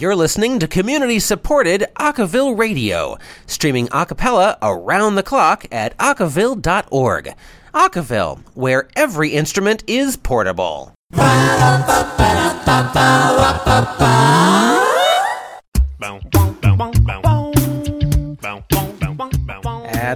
You're listening to community supported Acaville Radio, streaming a cappella around the clock at acaville.org. Acaville, where every instrument is portable. At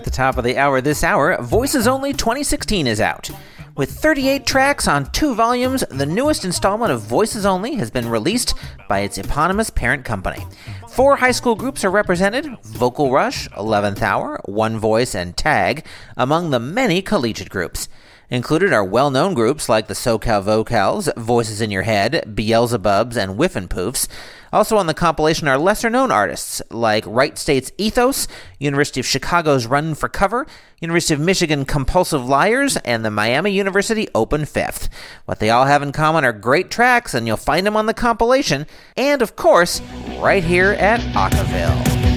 the top of the hour this hour, Voices Only 2016 is out. With 38 tracks on two volumes, the newest installment of Voices Only has been released by its eponymous parent company. Four high school groups are represented Vocal Rush, 11th Hour, One Voice, and Tag, among the many collegiate groups. Included are well known groups like the SoCal Vocals, Voices in Your Head, Beelzebubs, and Whiffenpoofs. Also on the compilation are lesser known artists like Wright State's Ethos, University of Chicago's Run for Cover, University of Michigan Compulsive Liars, and the Miami University Open Fifth. What they all have in common are great tracks, and you'll find them on the compilation, and of course, right here at Acaville.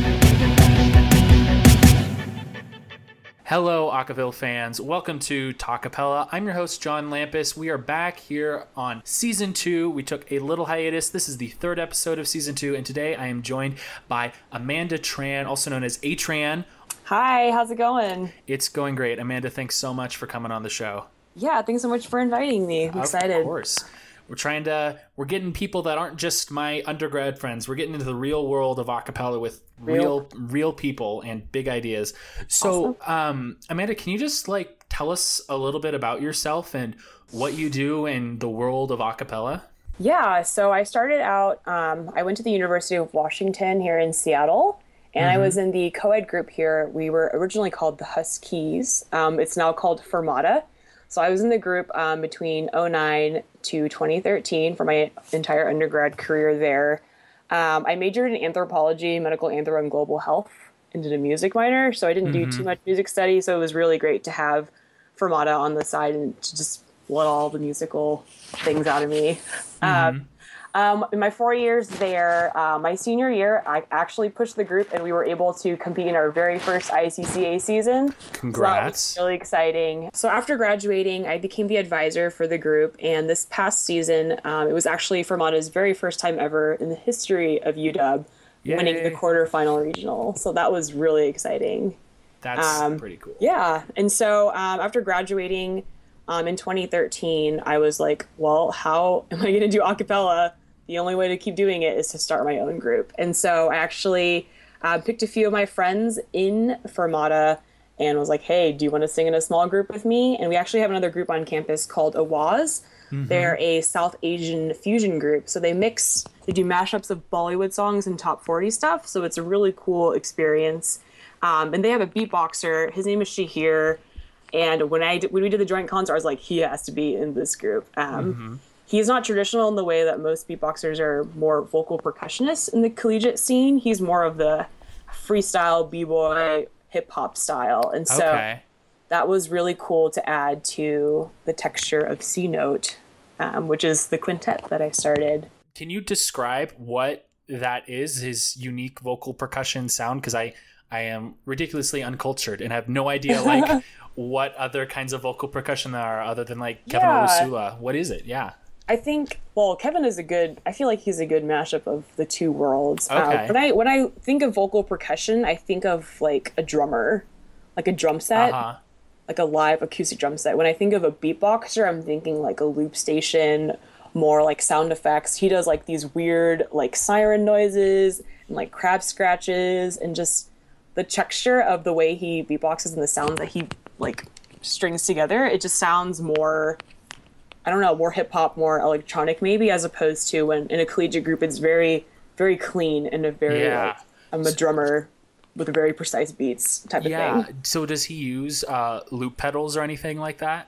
Hello, Acaville fans. Welcome to Talkapella. I'm your host, John Lampus. We are back here on season two. We took a little hiatus. This is the third episode of season two, and today I am joined by Amanda Tran, also known as A Tran. Hi, how's it going? It's going great. Amanda, thanks so much for coming on the show. Yeah, thanks so much for inviting me. I'm excited. Of course. We're trying to we're getting people that aren't just my undergrad friends. We're getting into the real world of acapella with real real, real people and big ideas. So, awesome. um, Amanda, can you just like tell us a little bit about yourself and what you do in the world of acapella? Yeah, so I started out. Um, I went to the University of Washington here in Seattle, and mm-hmm. I was in the co-ed group here. We were originally called the Huskies. Um, it's now called Fermata so I was in the group um, between 09 to 2013 for my entire undergrad career there. Um, I majored in anthropology, medical anthro, and global health, and did a music minor. So I didn't mm-hmm. do too much music study. So it was really great to have Fermata on the side and to just let all the musical things out of me. Mm-hmm. Um, um, in my four years there, uh, my senior year, I actually pushed the group and we were able to compete in our very first ICCA season. Congrats. So really exciting. So after graduating, I became the advisor for the group. And this past season, um, it was actually Fermata's very first time ever in the history of UW Yay. winning the quarterfinal regional. So that was really exciting. That's um, pretty cool. Yeah. And so um, after graduating um, in 2013, I was like, well, how am I going to do acapella? The only way to keep doing it is to start my own group. And so I actually uh, picked a few of my friends in Fermata and was like, hey, do you want to sing in a small group with me? And we actually have another group on campus called Awaz. Mm-hmm. They're a South Asian fusion group. So they mix, they do mashups of Bollywood songs and top 40 stuff. So it's a really cool experience. Um, and they have a beatboxer. His name is Shahir. And when I did, when we did the joint concert, I was like, he has to be in this group. Um, mm-hmm he's not traditional in the way that most beatboxers are more vocal percussionists in the collegiate scene. He's more of the freestyle b-boy hip hop style. And so okay. that was really cool to add to the texture of C Note, um, which is the quintet that I started. Can you describe what that is, his unique vocal percussion sound? Because I, I am ridiculously uncultured and have no idea like what other kinds of vocal percussion there are other than like Kevin yeah. What is it? Yeah. I think well, Kevin is a good. I feel like he's a good mashup of the two worlds. Um, okay. when I when I think of vocal percussion, I think of like a drummer, like a drum set, uh-huh. like a live acoustic drum set. When I think of a beatboxer, I'm thinking like a loop station, more like sound effects. He does like these weird like siren noises and like crab scratches and just the texture of the way he beatboxes and the sounds that he like strings together. It just sounds more I don't know, more hip hop, more electronic maybe, as opposed to when in a collegiate group it's very, very clean and a very yeah. like I'm a drummer with a very precise beats type yeah. of thing. So does he use uh, loop pedals or anything like that?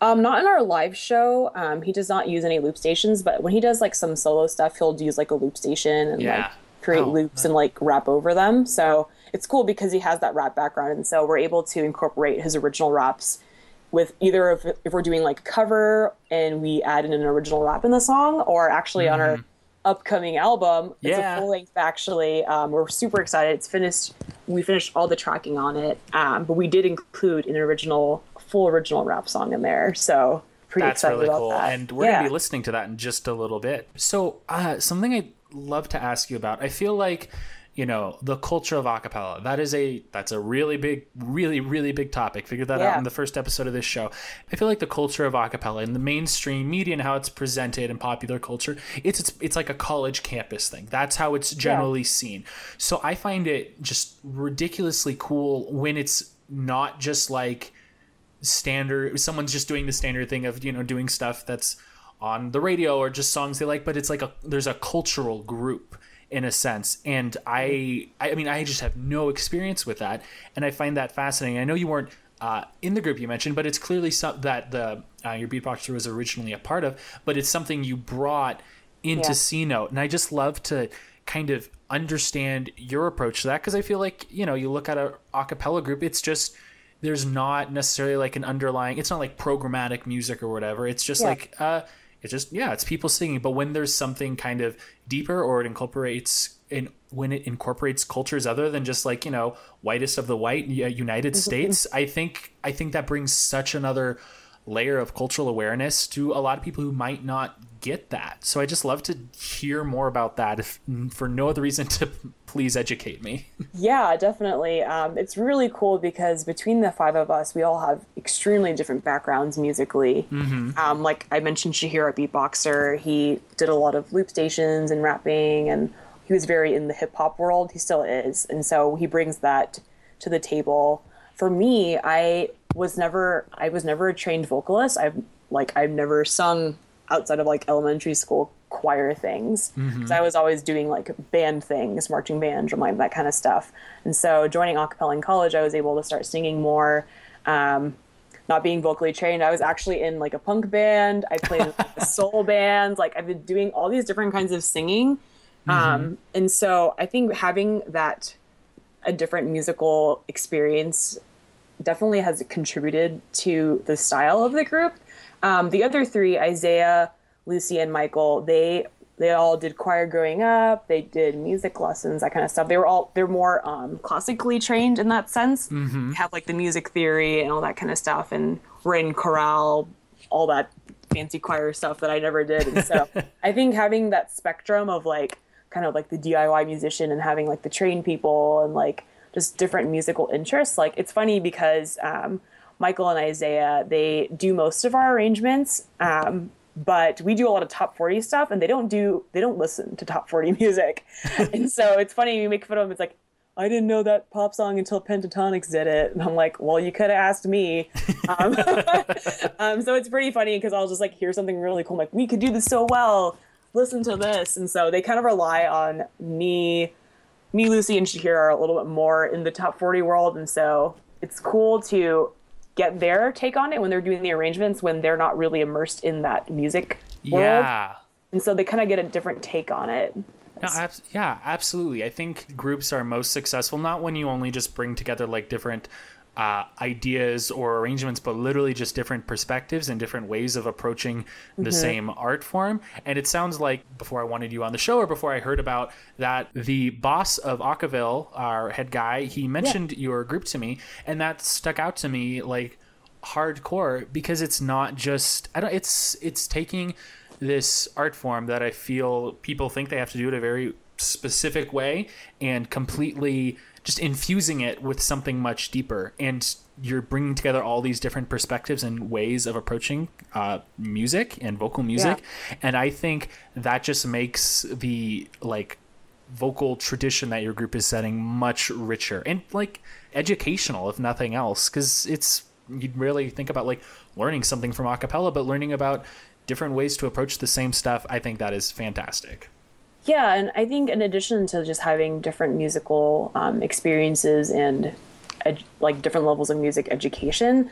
Um, not in our live show. Um, he does not use any loop stations, but when he does like some solo stuff, he'll use like a loop station and yeah. like create oh, loops and like rap over them. So it's cool because he has that rap background, and so we're able to incorporate his original raps with either if, if we're doing like cover and we add in an original rap in the song or actually mm-hmm. on our mm-hmm. upcoming album it's yeah. a full length actually um, we're super excited it's finished we finished all the tracking on it um, but we did include an original full original rap song in there so pretty That's excited really about cool. that and we're yeah. gonna be listening to that in just a little bit so uh, something i'd love to ask you about. I feel like you know the culture of acapella that is a that's a really big really really big topic. Figured that Yeah. out in the first episode of this show. I feel like the culture of acapella in the mainstream media and how it's presented in popular culture it's it's, it's like a college campus thing. That's how it's generally seen. So i find it just ridiculously cool when it's not just like standard someone's just doing the standard thing of you know doing stuff that's on the radio or just songs they like but it's like a there's a cultural group in a sense. And i i mean i just have no experience with that. And i find that fascinating. I know you weren't uh, in the group you mentioned but it's clearly some that the uh, your beatboxer was originally a part of but it's something you brought into Yeah. c note. And i just love to kind of understand your approach to that because i feel like you know you look at a acapella group it's just there's not necessarily like an underlying it's not like programmatic music or whatever. It's just Yeah. like uh it's just yeah it's people singing. But when there's something kind of deeper or it incorporates in when it incorporates cultures other than just like you know whitest of the white united mm-hmm. states i think i think that brings such another layer of cultural awareness to a lot of people who might not get that so i just love to hear more about that if for no other reason to please educate me Yeah, definitely. Um, it's really cool because between the five of us, we all have extremely different backgrounds musically. Um, like I mentioned, Shahir, a beatboxer, he did a lot of loop stations and rapping, and he was very in the hip hop world. He still is, and so he brings that to the table. For me, I was never, I was never a trained vocalist. I've like I've never sung outside of like elementary school choir things. So I was always doing like band things, marching band, drumline, that kind of stuff. And so joining a cappella in college, I was able to start singing more. Um, not being vocally trained, I was actually in like a punk band. I played in a soul band. Like I've been doing all these different kinds of singing. Um, and so I think having that a different musical experience definitely has contributed to the style of the group. Um, the other three, Isaiah, Lucy, and Michael, they they all did choir growing up. They did music lessons, that kind of stuff. They were all they're more um, classically trained in that sense. They have like the music theory and all that kind of stuff, and were in chorale, all that fancy choir stuff that I never did. And so I think having that spectrum of like kind of like the DIY musician and having like the trained people and like just different musical interests. Like it's funny because um, Michael and Isaiah they do most of our arrangements, um, but we do a lot of top forty stuff, and they don't do they don't listen to top forty music, and so it's funny we make fun of them. It's like. I didn't know that pop song until Pentatonix did it. And I'm like, well, you could have asked me. Um, um, so it's pretty funny because I'll just like hear something really cool. I'm like, we could do this so well. Listen to this. And so they kind of rely on me me, Lucy, and Shahir are a little bit more in the top 40 world. And so it's cool to get their take on it when they're doing the arrangements when they're not really immersed in that music world. yeah And so they kind of get a different take on it. No, abs- yeah, absolutely. I think groups are most successful not when you only just bring together like different uh, ideas or arrangements, but literally just different perspectives and different ways of approaching the same art form. And it sounds like before I wanted you on the show or before I heard about that, the boss of Acaville, our head guy, he mentioned your group to me, and that stuck out to me like hardcore because it's not just I don't it's it's taking this art form that I feel people think they have to do it a very specific way and completely just infusing it with something much deeper. And you're bringing together all these different perspectives and ways of approaching uh, music and vocal music. And i think that just makes the like vocal tradition that your group is setting much richer and like educational if nothing else. Because it's you'd rarely think about like learning something from a cappella but learning about different ways to approach the same stuff i think that is fantastic Yeah, and I think in addition to just having different musical um, experiences and ed- like different levels of music education,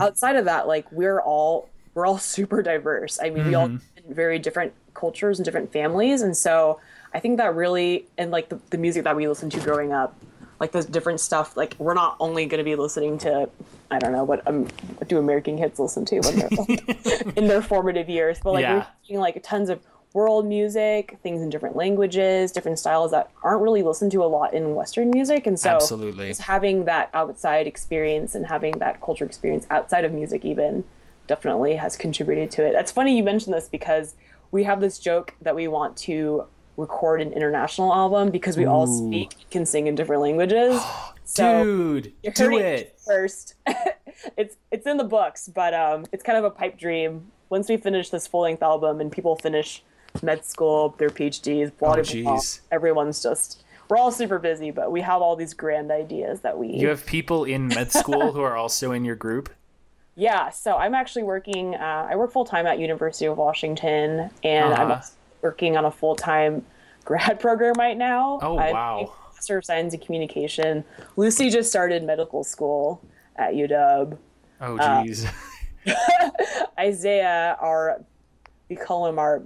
outside of that, like we're all we're all super diverse. I mean, we all in very different cultures and different families, and so I think that really and like the, the music that we listened to growing up, like the different stuff. Like we're not only going to be listening to I don't know what um what do American kids listen to when they're like, in their formative years, but like Yeah. we're seeing like tons of world music, things in different languages, different styles that aren't really listened to a lot in Western music. And so Absolutely. just having that outside experience and having that culture experience outside of music even definitely has contributed to it. That's funny you mentioned this because we have this joke that we want to record an international album because we all speak can sing in different languages. So Dude, you do it. first. it's it's in the books, but um, it's kind of a pipe dream. Once we finish this full length album and people finish med school, their PhDs, blah, Oh, blah, blah, everyone's just we're all super busy, but we have all these grand ideas that we You have people in med school who are also in your group. Yeah, so I'm actually working. Uh, I work full time at University of Washington, and I'm Uh-huh. also working on a full time grad program right now. Oh, I'm wow. Master of Science in Communication. Lucy just started medical school at UW. Oh, Uh, jeez. Isaiah, our we call him our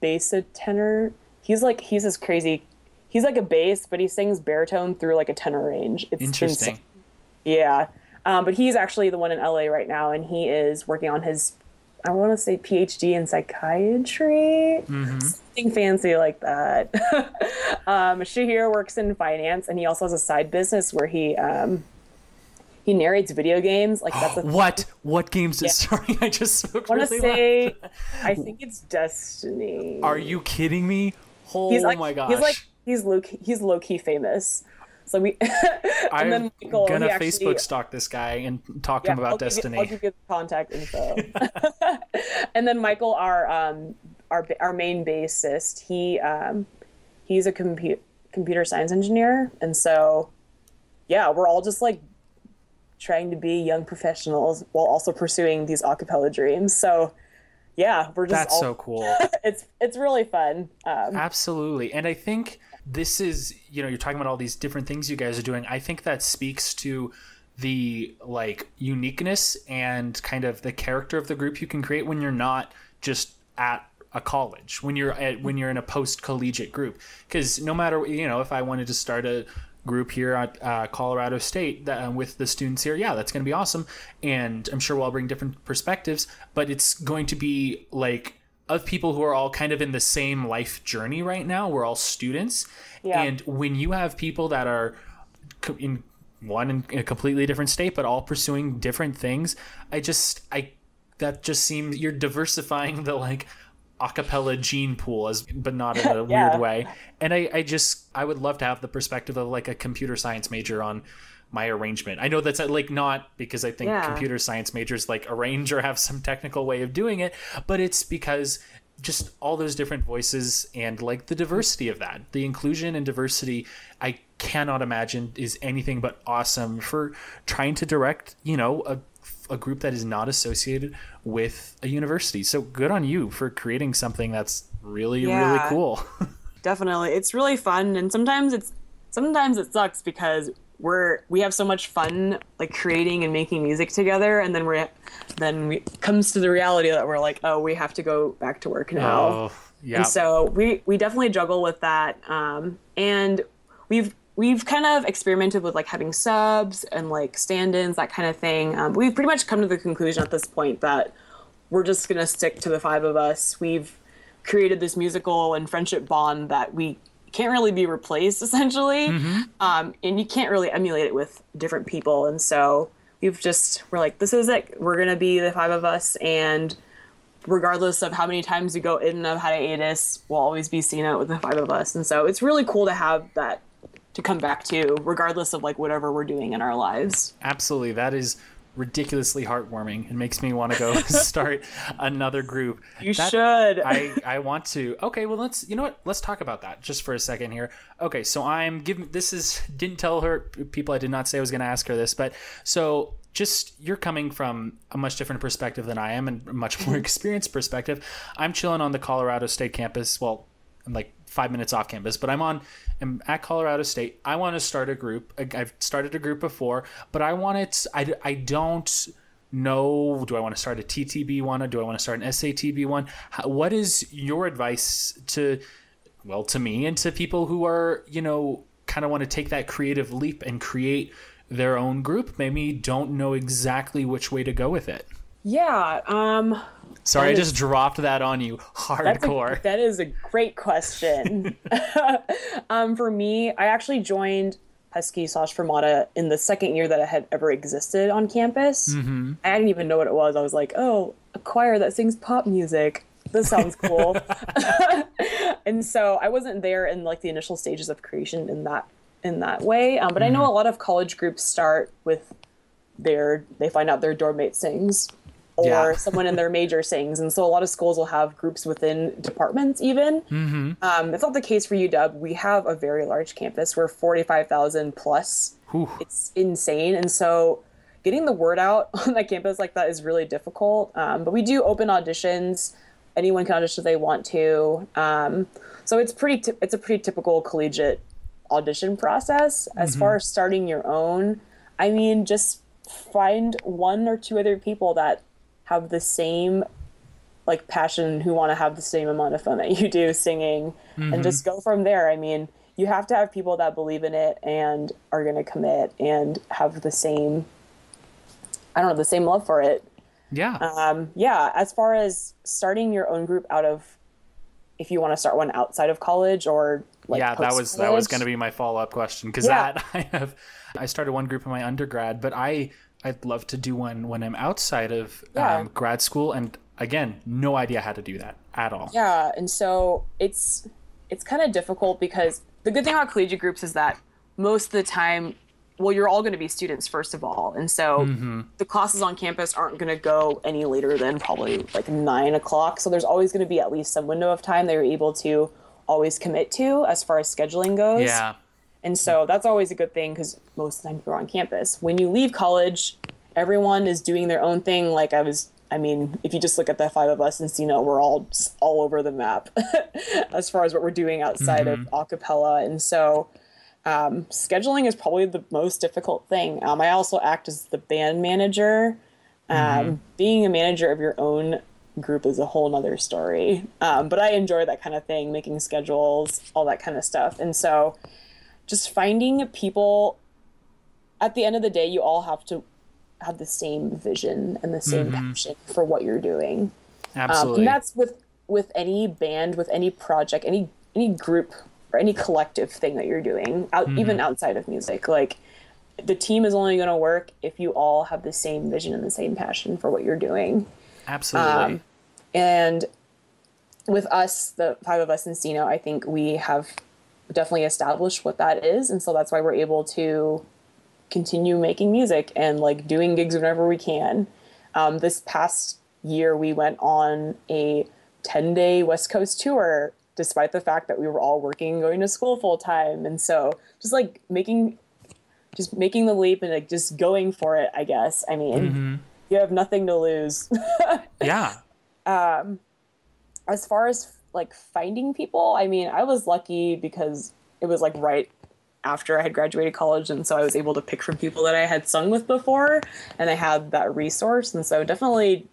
bass tenor. He's like he's this crazy. He's like a bass, but he sings baritone through like a tenor range. It's Interesting. insane. Yeah. Um, but he's actually the one in LA right now, and he is working on his, I want to say PhD in psychiatry, something fancy like that. um, Shahir works in finance, and he also has a side business where he um, he narrates video games. Like that's a What? What games? Is, sorry, I just spoke I want to really say, loud. I think it's Destiny. Are you kidding me? Oh he's like, my gosh. He's like he's low key, he's low key famous. So we and I'm then Michael, gonna actually- Facebook stalk this guy and talk to him about I'll give you- Destiny. I'll give you the contact info. and then Michael, our um, our our main bassist, he um, he's a compu- computer science engineer, and so yeah, we're all just like trying to be young professionals while also pursuing these acapella dreams. So yeah, we're just That's all, so cool. it's it's really fun. Um, Absolutely. And I think this is, you know, you're talking about all these different things you guys are doing. I think that speaks to the like uniqueness and kind of the character of the group you can create when you're not just at a college when you're at when you're in a post collegiate group because no matter you know if i wanted to start a group here at uh, colorado state that, uh, with the students here. Yeah that's going to be awesome. And i'm sure we'll all bring different perspectives but it's going to be like of people who are all kind of in the same life journey right now we're all students. Yeah. and when you have people that are in one in a completely different state but all pursuing different things i just i that just seems you're diversifying the like acapella gene pool as but not in a Yeah. weird way and i i just i would love to have the perspective of like a computer science major on my arrangement i know that's uh, like not because i think Yeah. computer science majors like arrange or have some technical way of doing it but it's because just all those different voices and like the diversity of that the inclusion and diversity i cannot imagine is anything but awesome for trying to direct you know a, a group that is not associated with a university. So good on you for creating something that's really really cool. Definitely. It's really fun and sometimes it's sometimes it sucks because we're we have so much fun like creating and making music together and then we're then we comes to the reality that we're like oh we have to go back to work now. Oh yeah. And so we we definitely juggle with that um and we've we've kind of experimented with like having subs and like stand-ins that kind of thing. Um, we've pretty much come to the conclusion at this point that we're just going to stick to the five of us. We've created this musical and friendship bond that we can't really be replaced essentially. Um, and you can't really emulate it with different people. And so we've just we're like this is it. We're going to be the five of us. And regardless of how many times we go in and out of hiatus, we'll always be seen out with the five of us. And so it's really cool to have that to come back to, regardless of like whatever we're doing in our lives. Absolutely. That is ridiculously heartwarming. It makes me want to go start another group. You That- should. I, I want to. Okay, well let's you know what? Let's talk about that just for a second here. Okay, so I'm giving this is didn't tell her people I did not say I was going to ask her this, but so just you're coming from a much different perspective than I am and a much more experienced perspective. I'm chilling on the Colorado State campus. Well, I'm like five minutes off campus, but I'm on I'm at Colorado State. I want to start a group. I've started a group before, but I want it. I, I don't know. Do I want to start a TTB one or do I want to start an SATB one? How, what is your advice to, well, to me and to people who are, you know, kind of want to take that creative leap and create their own group? Maybe don't know exactly which way to go with it. yeah. Um, Sorry, I just dropped that on you that's a, hardcore. that is a great question. um, for me, I actually joined Husky slash Fermata in the second year that it had ever existed on campus. Mm-hmm. I didn't even know what it was. I was like, oh, a choir that sings pop music. This sounds cool. and so I wasn't there in like the initial stages of creation in that in that way. Um, but I know a lot of college groups start with their they find out their dorm mate sings or Yeah. someone in their major sings, and so a lot of schools will have groups within departments. Even Mm-hmm. um, it's not the case for UW. We have a very large campus. We're forty five thousand plus. Whew. It's insane, and so getting the word out on that campus like that is really difficult. Um, but we do open auditions. Anyone can audition if they want to. Um, so it's pretty. T- it's a pretty typical collegiate audition process. As far as starting your own, I mean, just find one or two other people that have the same like passion who want to have the same amount of fun that you do singing and just go from there. I mean, you have to have people that believe in it and are going to commit and have the same I don't know, the same love for it. Yeah. Um, yeah, as far as starting your own group out of if you want to start one outside of college or like yeah, that was that was going to be my follow up question because Yeah. that I have I started one group in my undergrad, but I I'd love to do one when I'm outside of Yeah. um, grad school, and again, no idea how to do that at all. Yeah, and so it's it's kind of difficult because the good thing about collegiate groups is that most of the time, well, you're all going to be students first of all, and so the classes on campus aren't going to go any later than probably like nine o'clock. So there's always going to be at least some window of time that you're able to always commit to as far as scheduling goes. Yeah. And so that's always a good thing because most of the time you're on campus. When you leave college, everyone is doing their own thing. Like I was, I mean, if you just look at the five of us and you know we're all all over the map as far as what we're doing outside of acapella. And so um, scheduling is probably the most difficult thing. Um, I also act as the band manager. Um, Being a manager of your own group is a whole nother story. Um, but I enjoy that kind of thing, making schedules, all that kind of stuff. And so just finding people at the end of the day you all have to have the same vision and the same passion for what you're doing. Um, Absolutely. and that's with with any band with any project any any group or any collective thing that you're doing out, even outside of music. Like the team is only going to work if you all have the same vision and the same passion for what you're doing. Absolutely. um, and with us, the five of us in C Note, I think we have definitely established what that is. And so that's why we're able to continue making music and like doing gigs whenever we can. Um, this past year, we went on a 10 day West Coast tour, despite the fact that we were all working and going to school full time. And so just like making, just making the leap and like just going for it, I guess. I mean, you have nothing to lose. yeah. um as far as like finding people, I mean, I was lucky because it was like right after I had graduated college, and so I was able to pick from people that I had sung with before, and I had that resource. And so definitely,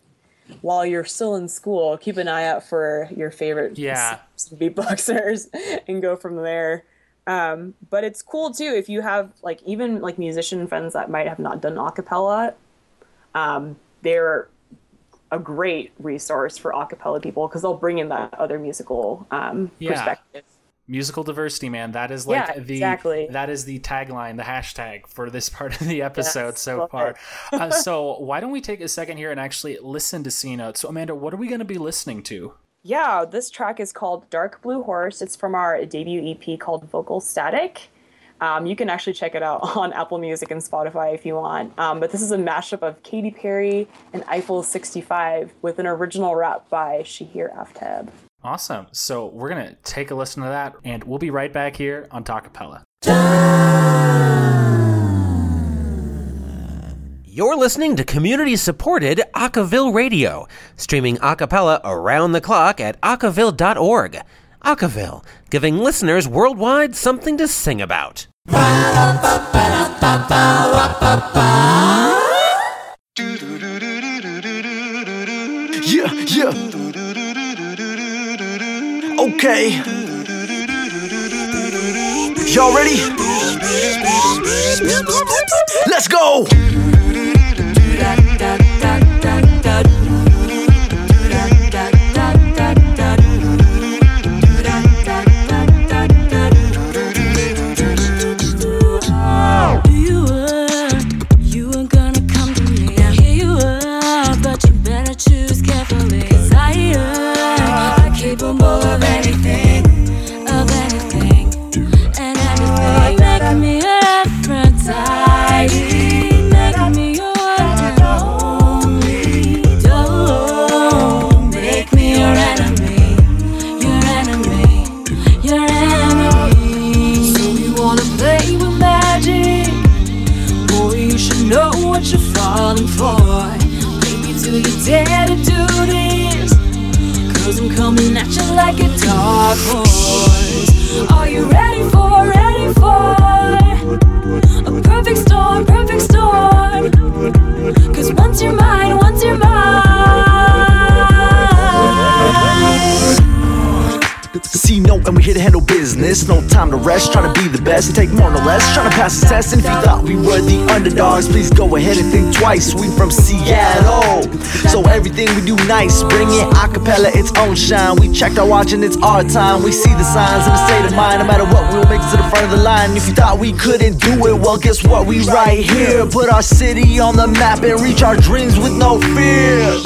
while you're still in school, keep an eye out for your favorite Yeah. beatboxers and go from there. Um, but it's cool too if you have like even like musician friends that might have not done a cappella. Um, they're a great resource for a cappella people because they'll bring in that other musical um, Yeah. perspective. Musical diversity, man. That is like Yeah, the exactly. that is the tagline, the hashtag for this part of the episode Yes, so far. uh, so why don't we take a second here and actually listen to C notes? So Amanda, what are we going to be listening to? Yeah, this track is called Dark Blue Horse. It's from our debut EP called Vocal Static. Um, you can actually check it out on Apple Music and Spotify if you want. Um, but this is a mashup of Katy Perry and Eiffel 65 with an original rap by Shahir Aftab. Awesome. So we're gonna take a listen to that, and we'll be right back here on Talkapella. You're listening to community supported Acaville Radio, streaming acapella around the clock at acaville.org. Acaville, giving listeners worldwide something to sing about. Yeah, yeah. Okay. Y'all ready? Let's go. Coming at you like a dark horse. Are you ready for, ready for business. No time to rest, trying to be the best. Take more, no less, trying to pass the test. And if you thought we were the underdogs, please go ahead and think twice. We from Seattle, so everything we do nice. Bring it acapella, its own shine. We checked our watch and it's our time. We see the signs in the state of mind. No matter what, we'll make it to the front of the line. If you thought we couldn't do it, well, guess what? We right here. Put our city on the map and reach our dreams with no fear.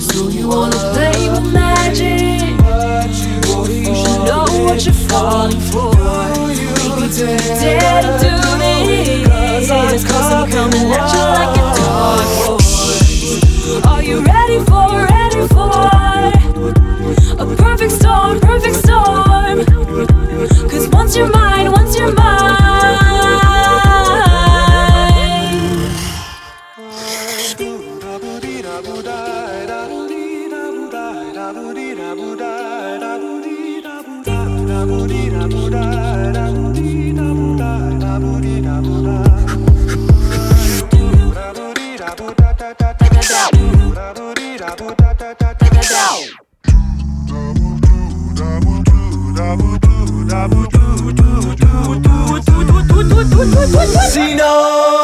So you wanna play with magic? Know what you're falling for. Do you dare to do this? Cause I'm coming at you like a horse. Are you ready for, ready for a perfect storm, perfect storm? Cause once you're mine, once you're mine. Casino.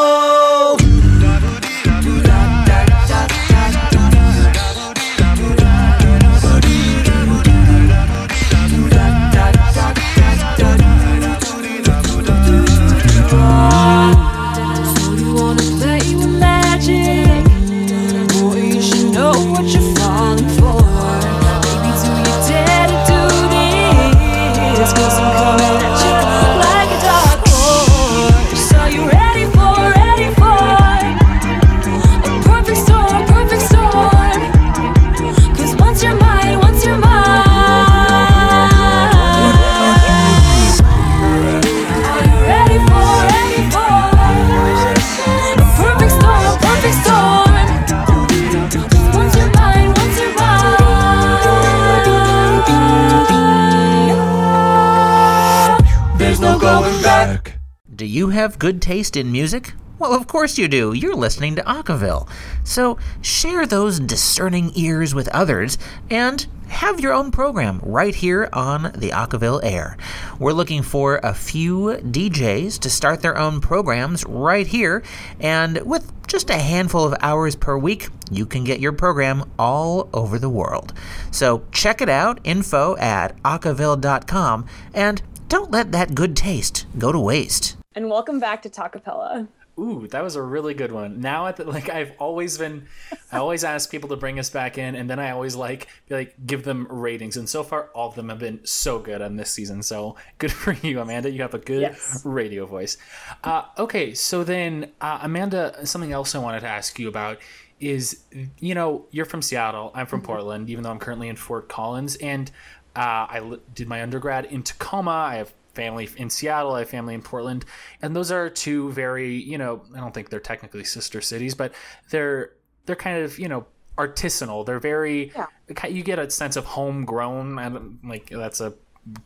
Good taste in music? Well, of course you do. You're listening to Acaville. So share those discerning ears with others and have your own program right here on the Acaville Air. We're looking for a few DJs to start their own programs right here, and with just a handful of hours per week, you can get your program all over the world. So check it out, info at acaville.com, and don't let that good taste go to waste. And welcome back to Talkapella. Ooh, that was a really good one. Now, at the, like I've always been, I always ask people to bring us back in, and then I always like be like give them ratings. And so far, all of them have been so good on this season. So good for you, Amanda. You have a good Yes. radio voice. Uh, okay, so then uh, Amanda, something else I wanted to ask you about is, you know, you're from Seattle. I'm from Portland, even though I'm currently in Fort Collins, and uh, I did my undergrad in Tacoma. I have family in Seattle, I have family in Portland, and those are two very, you know, I don't think they're technically sister cities, but they're they're kind of, you know, artisanal. They're very Yeah. you get a sense of homegrown and like that's a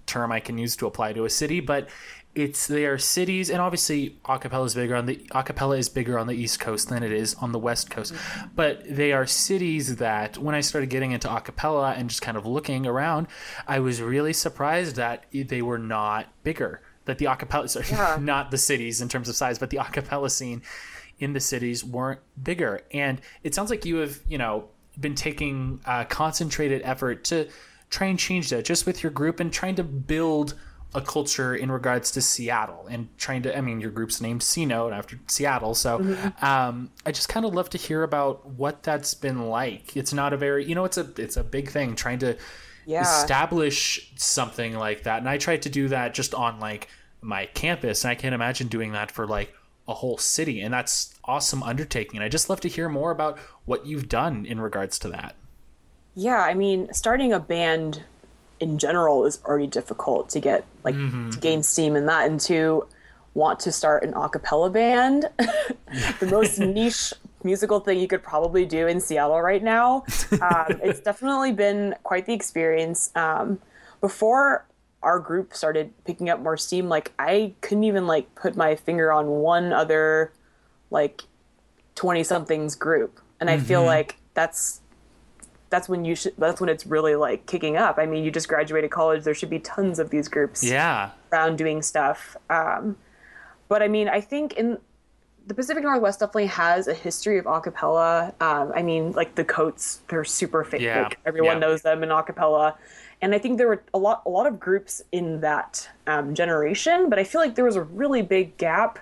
term I can use to apply to a city, but it's they are cities and obviously acapella is bigger on the acapella is bigger on the east coast than it is on the west coast. But they are cities that when i started getting into acapella and just kind of looking around i was really surprised that they were not bigger that the acapella sorry, Yeah. not the cities in terms of size but the acapella scene in the cities weren't bigger. And it sounds like you have you know been taking uh, concentrated effort to try and change that just with your group and trying to build a culture in regards to Seattle and trying to I mean your group's named C Note after Seattle so um, I just kind of love to hear about what that's been like. It's not a very you know it's a it's a big thing trying to Yeah. establish something like that and I tried to do that just on like my campus and I can't imagine doing that for like a whole city and that's awesome undertaking. And I just love to hear more about what you've done in regards to that. Yeah, I mean, starting a band in general is already difficult to get like to gain steam in that and to want to start an a cappella band, the most niche musical thing you could probably do in Seattle right now. Um, it's definitely been quite the experience. Um, before our group started picking up more steam, like I couldn't even like put my finger on one other like 20 somethings group. And I feel like that's that's when you should that's when it's really like kicking up. I mean, you just graduated college, there should be tons of these groups Yeah. around doing stuff. Um, but I mean, I think in the Pacific Northwest definitely has a history of acapella. Um, I mean, like the Coats, they're super famous. Yeah, Like, everyone yeah. knows them in acapella. And I think there were a lot, a lot of groups in that um, generation, but I feel like there was a really big gap.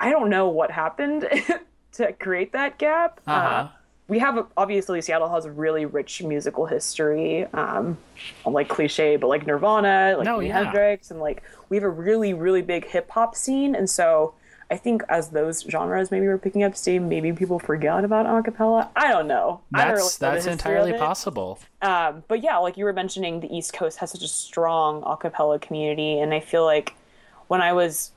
I don't know what happened to create that gap. Uh-huh. Uh, we have obviously Seattle has a really rich musical history. Um, I'm like cliche, but like Nirvana, like No, yeah. Hendrix, and like we have a really really big hip hop scene, and so I think as those genres maybe were picking up steam, maybe people forgot about acapella. I don't know. I don't really That's know that's entirely possible. Um, but yeah, like you were mentioning, the East Coast has such a strong acapella community, and I feel like when I was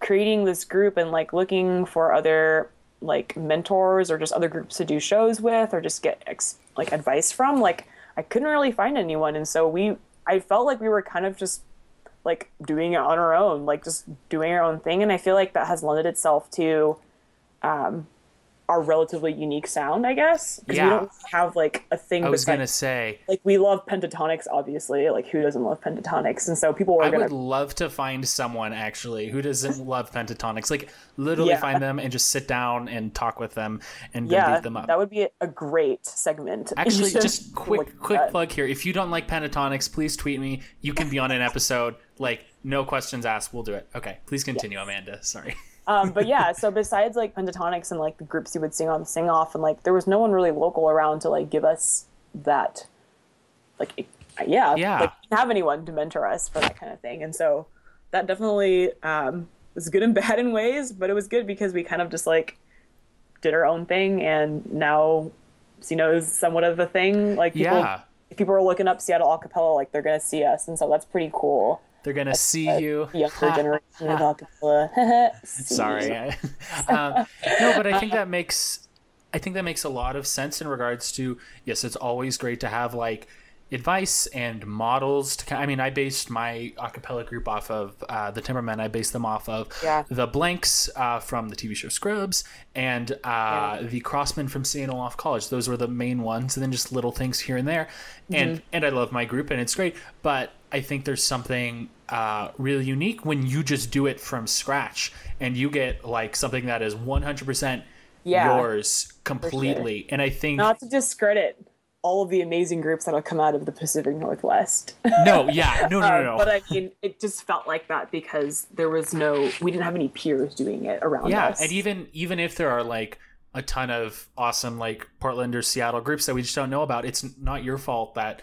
creating this group and like looking for other like mentors or just other groups to do shows with or just get ex- like advice from, like I couldn't really find anyone, and so we, I felt like we were kind of just like doing it on our own, like just doing our own thing, and I feel like that has lended itself to um, our relatively unique sound, I guess, because Yeah. we don't have like a thing. I was besides- gonna say like we love Pentatonix obviously like who doesn't love Pentatonix and so people were I gonna would love to find someone actually who doesn't love Pentatonix. Like literally Yeah. find them and just sit down and talk with them and yeah beat them up. that would be a great segment Actually, just quick quick that. plug here. If you don't like Pentatonix, please tweet me. You can be on an episode. Like no questions asked. We'll do it. Okay, please continue, Amanda. Sorry. um but yeah so besides like Pentatonix and like the groups you would sing on sing off and like there was no one really local around to like give us that like it- yeah Yeah. like didn't have anyone to mentor us for that kind of thing and so that definitely um was good and bad in ways but it was good because we kind of just like did our own thing and now you know is somewhat of a thing like people Yeah, if people are looking up Seattle acapella, like they're gonna see us, and so that's pretty cool. They're gonna see you. Younger generation of acapella. Sorry. um, no, but I think that makes I think that makes a lot of sense in regards to yes, it's always great to have like advice and models to I mean I based my a cappella group off of uh, the Timbermen I based them off of Yeah. the Blanks uh, from the TV show Scrubs and uh, the Crossmen from St. Olaf College those were the main ones and then just little things here and there and and I love my group and it's great but I think there's something uh, really unique when you just do it from scratch and you get like something that is 100% Yeah, yours completely and I think Not to discredit all of the amazing groups that have come out of the Pacific Northwest. no yeah no no no, no. But I mean, it just felt like that because there was no, we didn't have any peers doing it around yeah us. and even even if there are like a ton of awesome like portland or seattle groups that we just don't know about it's not your fault that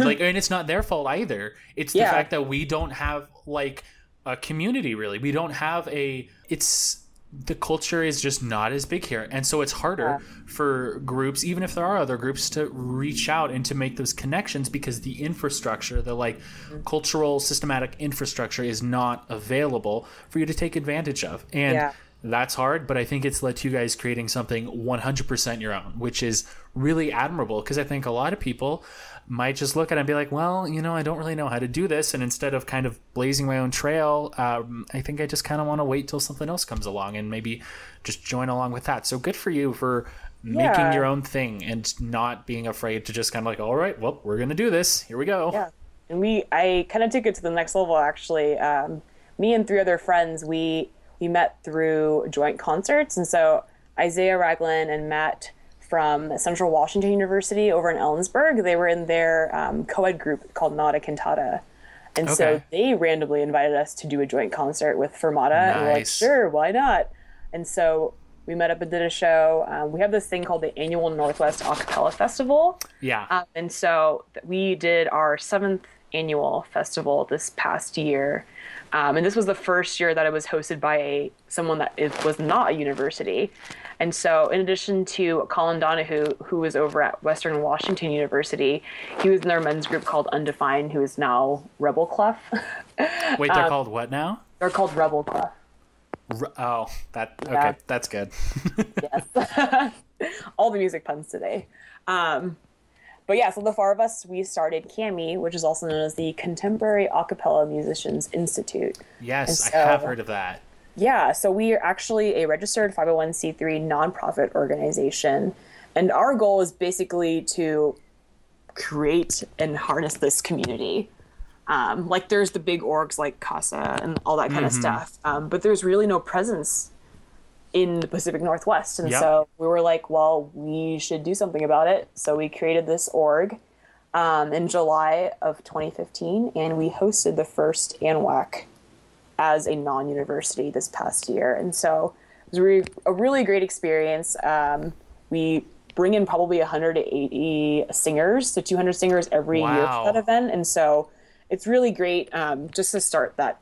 like and it's not their fault either. It's the Yeah. fact that we don't have like a community really. We don't have a it's the culture is just not as big here. And so it's harder for groups even if there are other groups to reach out and to make those connections because the infrastructure the like mm-hmm. cultural systematic infrastructure is not available for you to take advantage of. And Yeah. that's hard, but I think it's led to you guys creating something 100% your own, which is really admirable because I think a lot of people might just look at it and be like, well, you know, I don't really know how to do this. And instead of kind of blazing my own trail, um, I think I just kind of want to wait till something else comes along and maybe just join along with that. So good for you for making Yeah. your own thing and not being afraid to just kind of like, all right, well, we're going to do this. Here we go. Yeah. And we, I kind of took it to the next level actually. Um, me and three other friends, we we met through joint concerts, and so Isaiah Raglan and Matt from Central Washington University over in Ellensburg, they were in their um, co-ed group called Nada Cantata. And so they randomly invited us to do a joint concert with Fermata, and we're like, sure, why not? And so we met up and did a show. Um, we have this thing called the annual Northwest Acapella Festival. Yeah. Um, and so we did our seventh annual festival this past year. Um, and this was the first year that it was hosted by a someone that is, was not a university. And so, in addition to Colin Donahue, who was over at Western Washington University, he was in their men's group called Undefined, who is now Rebel Clef. Wait, they're called what now? They're called Rebel Clef. R- Oh, that okay. Yeah. That's good. yes. All the music puns today. Um, but yeah, so the four of us, we started CAMI, which is also known as the Contemporary Acapella Musicians Institute. Yes, And I have heard of that. Yeah, so we are actually a registered 501c3 nonprofit organization. And our goal is basically to create and harness this community. Um, like there's the big orgs like CASA and all that kind of stuff. Um, but there's really no presence in the Pacific Northwest. And Yep. so we were like, well, we should do something about it. So we created this org um, in July of 2015, and we hosted the first ANWAC as a non-university this past year, and so it was really, a really great experience. Um, we bring in probably 180 singers, so 200 singers every year for that event, and so it's really great um, just to start that,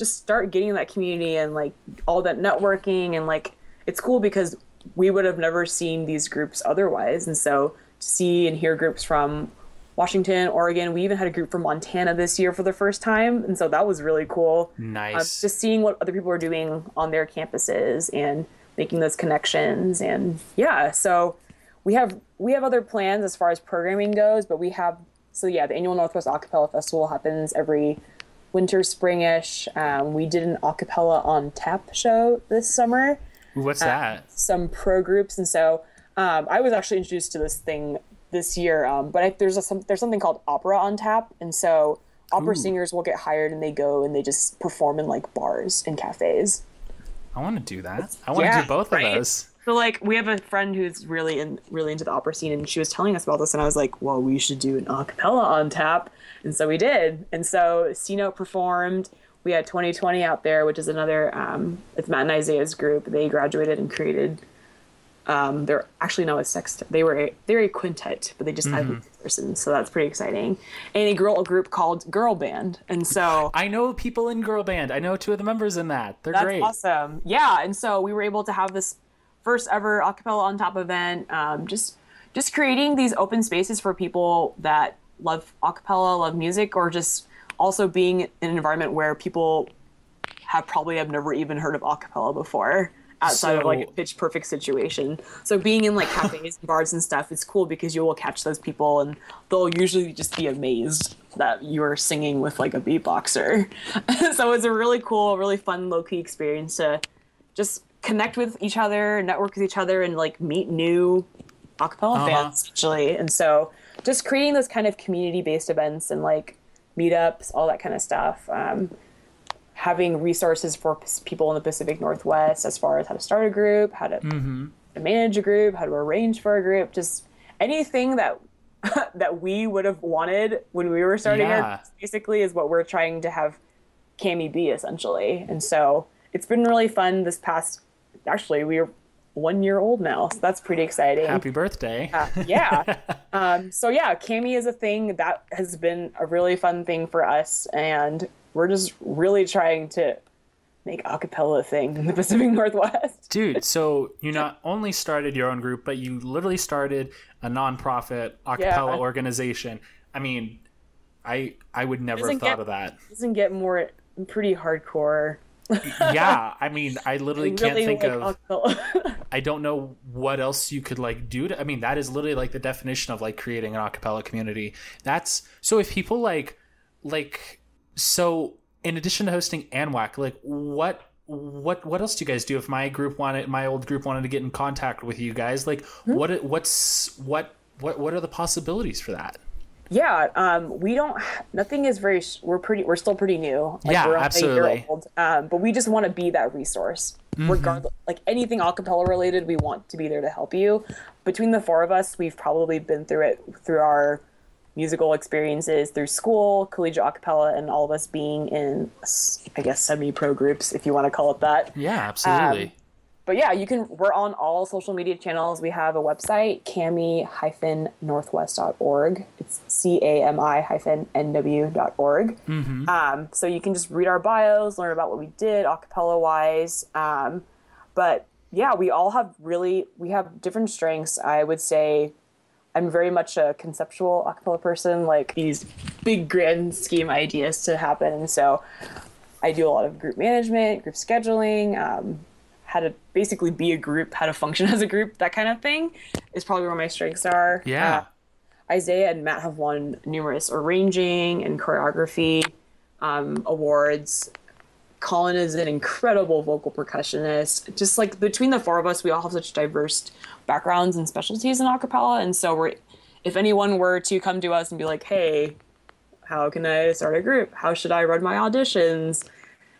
just start getting that community and like all that networking and like it's cool because we would have never seen these groups otherwise, and so to see and hear groups from Washington, Oregon. We even had a group from Montana this year for the first time, and so that was really cool. Um, Nice. just seeing what other people are doing on their campuses and making those connections, and yeah. So we have we have other plans as far as programming goes, but we have so yeah. The annual Northwest Acapella Festival happens every winter, springish. Um, we did an acapella on tap show this summer What's that? some pro groups, and so um, I was actually introduced to this thing this year. Um, but I, there's a some, there's something called opera on tap, and so opera singers will get hired and they go and they just perform in like bars and cafes. I want to do that. I want to Yeah, do both right? of those. So like we have a friend who's really in really into the opera scene, and she was telling us about this, and I was like, well, we should do an acapella on tap, and so we did, and so C Note performed. We had 2020 out there, which is another um, it's Matt and Isaiah's group. They graduated and created. Um, they're actually no, it's sextet. They were a, they're a quintet, but they just Mm-hmm. added a person, so that's pretty exciting. And a girl group called Girl Band, and so I know people in girl band. I know two of the members in that. They're that's great. awesome. Yeah, and so we were able to have this first ever acapella on top event. Um, just just creating these open spaces for people that love acapella, love music, or just also being in an environment where people have probably have never even heard of acapella before outside of like a pitch perfect situation. So being in like cafes and bars and stuff, it's cool because you will catch those people and they'll usually just be amazed that you're singing with like a beatboxer. so it's a really cool, really fun low key experience to just connect with each other, network with each other, and like meet new acapella Uh-huh. fans actually. And so just creating those kind of community based events and like meetups, all that kind of stuff. Um, having resources for p- people in the Pacific Northwest as far as how to start a group, how to, Mm-hmm. to manage a group, how to arrange for a group, just anything that that we would have wanted when we were starting Yeah. it basically is what we're trying to have Cami be essentially. And so it's been really fun this past actually we're one year old now, so that's pretty exciting. Happy birthday. yeah. Um, so yeah, Cami is a thing that has been a really fun thing for us, and we're just really trying to make acapella a thing in the Pacific Northwest. Dude, so you not only started your own group, but you literally started a nonprofit a cappella Yeah. organization. I mean, I I would never have thought get- of that. Doesn't get more pretty hardcore. Yeah, I mean, I literally can't really think like of. I don't know what else you could like do to. I mean, that is literally like the definition of like creating an acapella community. That's so if people like, like, so in addition to hosting ANWAC, like what. What what else do you guys do if my group wanted my old group wanted to get in contact with you guys like Hmm? what what's what what what are the possibilities for that yeah, um, we don't. Nothing is very. We're pretty. We're still pretty new. Like, Yeah, we're only a year absolutely. old. Um, but we just want to be that resource, Mm-hmm. regardless. Like anything acapella related, we want to be there to help you. Between the four of us, we've probably been through it through our musical experiences through school, collegiate acapella, and all of us being in, I guess, semi-pro groups, if you want to call it that. yeah absolutely But yeah, you can. We're on all social media channels. We have a website, cami-northwest.org. It's c-a-m-i-nw.org. Mm-hmm. Um, so you can just read our bios, learn about what we did, acapella wise. Um, but yeah, we all have really we have different strengths. I would say I'm very much a conceptual acapella person, like these big grand scheme ideas to happen. And so I do a lot of group management, group scheduling, um, how to basically be a group, how to function as a group, that kind of thing is probably where my strengths are. Yeah. Uh, Isaiah and Matt have won numerous arranging and choreography um, awards. Colin is an incredible vocal percussionist. Just like between the four of us, we all have such diverse backgrounds and specialties in acapella, and so we're. If anyone were to come to us and be like, "Hey, how can I start a group? How should I run my auditions?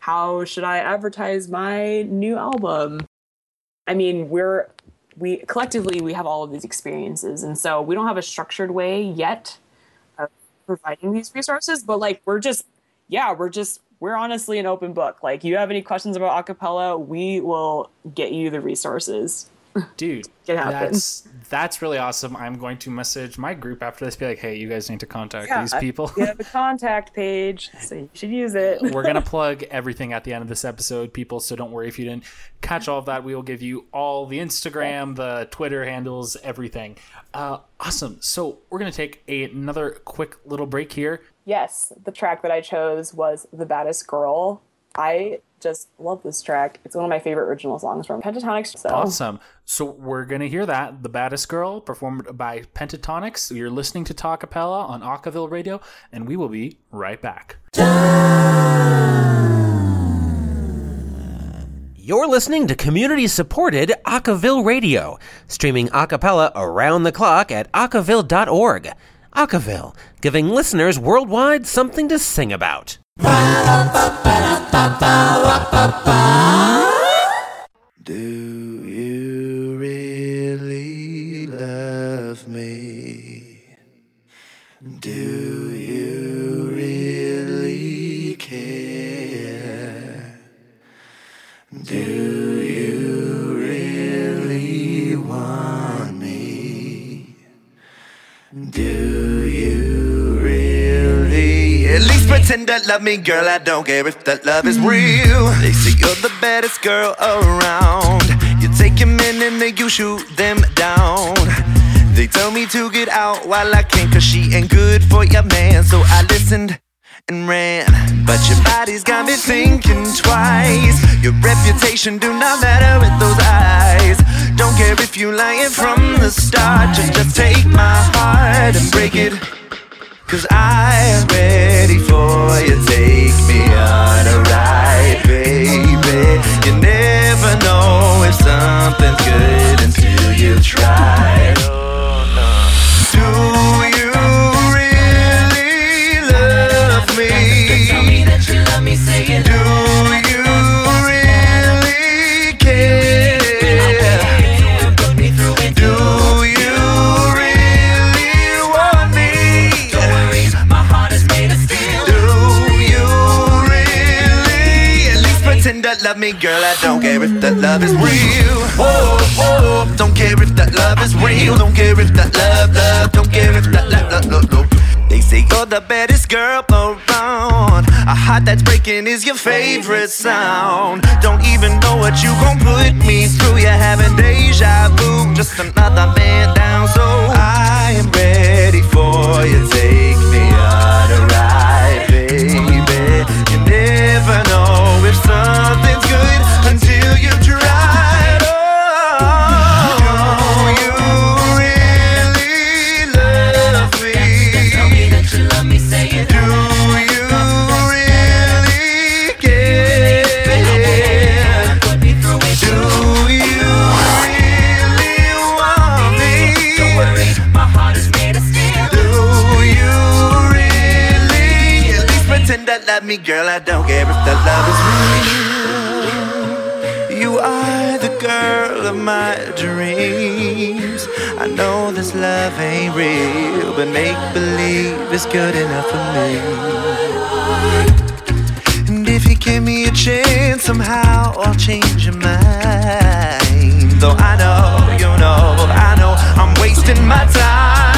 How should I advertise my new album?" I mean, we're we collectively we have all of these experiences, and so we don't have a structured way yet of providing these resources. But like, we're just yeah, we're just we're honestly an open book. Like, you have any questions about acapella, we will get you the resources. Dude It happens. that's that's really awesome. I'm going to message my group after this be like hey you guys need to contact Yeah, these people. We have a contact page, so you should use it. we're gonna plug everything at the end of this episode people so don't worry if you didn't catch all of that. We will give you all the instagram the twitter handles everything. Uh, awesome. So we're gonna take a, another quick little break here. Yes, the track that I chose was "The Baddest Girl." I just love this track. It's one of my favorite original songs from Pentatonix. So awesome so we're gonna hear that the baddest girl performed by pentatonix you're listening to talkapella on Acaville radio and we will be right back You're listening to community supported Acaville Radio, streaming a cappella around the clock at acaville.org. Acaville, giving listeners worldwide something to sing about. Do you really love me? Do at least pretend to love me, girl? I don't care if that love is real. They say you're the baddest girl around. You take your men and then you shoot them down. They tell me to get out while I can't, cause she ain't good for your man. So I listened and ran. But your body's got me thinking twice. Your reputation do not matter with those eyes. Don't care if you lying from the start. Just, just take my heart and break it. Cause I'm ready for you. Take me on a ride, baby. You never know if something's good until you try. Oh, Do you really love me, girl. I don't care if that love is real. Oh, oh, don't care if that love is real. Don't care if that love, love. Don't care if that love, love, love. They say you're the baddest girl around. A heart that's breaking is your favorite sound. Don't even know what you gon' put me through. You're having deja vu, just another man down. So I am ready for you. Take me know if something's good until you try love me, girl. I don't care if that love is real. You are the girl of my dreams. I know this love ain't real, but make believe it's good enough for me. And if you give me a chance, somehow I'll change your mind. Though I know, you know, I know I'm wasting my time.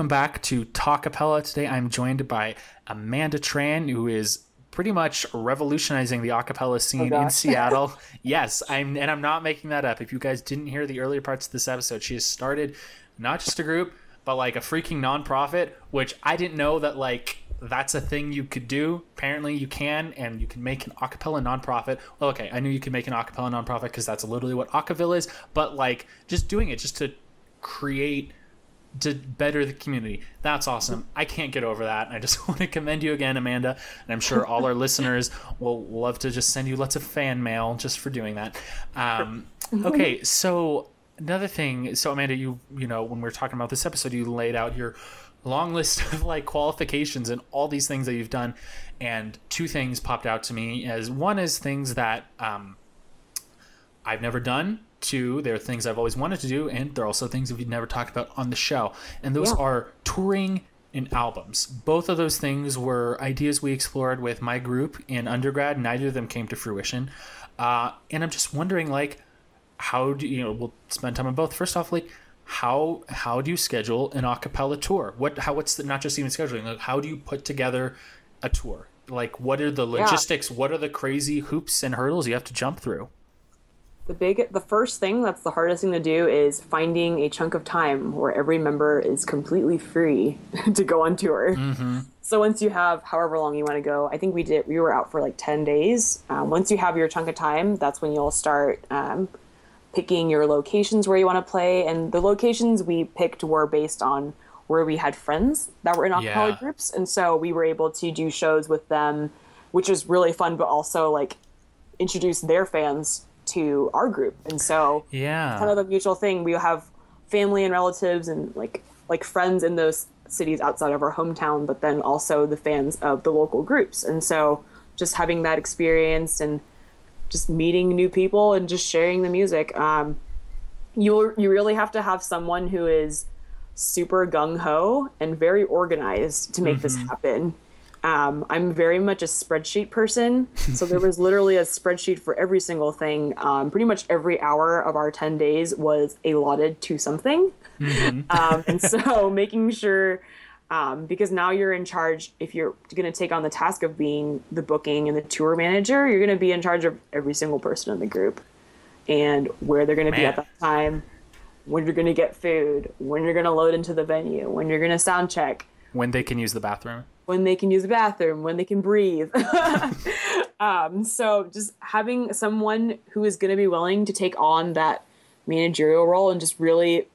Welcome back to Talkapella. Today I'm joined by Amanda Tran, who is pretty much revolutionizing the acapella scene in. Seattle. yes, I'm and I'm not making that up. If you guys didn't hear the earlier parts of this episode, she has started not just a group, but like a freaking nonprofit, which I didn't know that like that's a thing you could do. Apparently you can, and you can make an acapella nonprofit. Well, okay, I knew you could make an acapella nonprofit because that's literally what Acaville is, but like just doing it just to create to better the community. That's awesome. I can't get over that. I just want to commend you again, Amanda. And I'm sure all our listeners will love to just send you lots of fan mail just for doing that. Um, okay, so another thing. So Amanda, you you know when we were talking about this episode, you laid out your long list of like qualifications and all these things that you've done, and two things popped out to me as one is things that um, I've never done. Two, there are things I've always wanted to do, and there are also things we've never talked about on the show. And those Yeah. are touring and albums. Both of those things were ideas we explored with my group in undergrad. Neither of them came to fruition. Uh, and I'm just wondering, like, how do you know? We'll spend time on both. First off, like, how how do you schedule an a cappella tour? What how what's the not just even scheduling? Like, how do you put together a tour? Like, what are the logistics? What are the crazy hoops and hurdles you have to jump through? The big the first thing that's the hardest thing to do is finding a chunk of time where every member is completely free to go on tour. So once you have however long you want to go i think we did we were out for like 10 days. Um, once you have your chunk of time that's when you'll start um, picking your locations where you want to play. And the locations we picked were based on where we had friends that were in acapella Yeah. groups. And so we were able to do shows with them which was really fun but also like introduce their fans to our group and so Yeah. kind of a mutual thing we have family and relatives and like like friends in those cities outside of our hometown but then also the fans of the local groups and so just having that experience and just meeting new people and just sharing the music um you you really have to have someone who is super gung ho and very organized to make this happen. Um, I'm very much a spreadsheet person, so there was literally a spreadsheet for every single thing. Um, pretty much every hour of our 10 days was allotted to something. um, and so making sure, um, because now you're in charge, if you're going to take on the task of being the booking and the tour manager, you're going to be in charge of every single person in the group and where they're going to be at that time, when you're going to get food, when you're going to load into the venue, when you're going to sound check, when they can use the bathroom. When they can use the bathroom, when they can breathe. um, so just having someone who is going to be willing to take on that managerial role and just really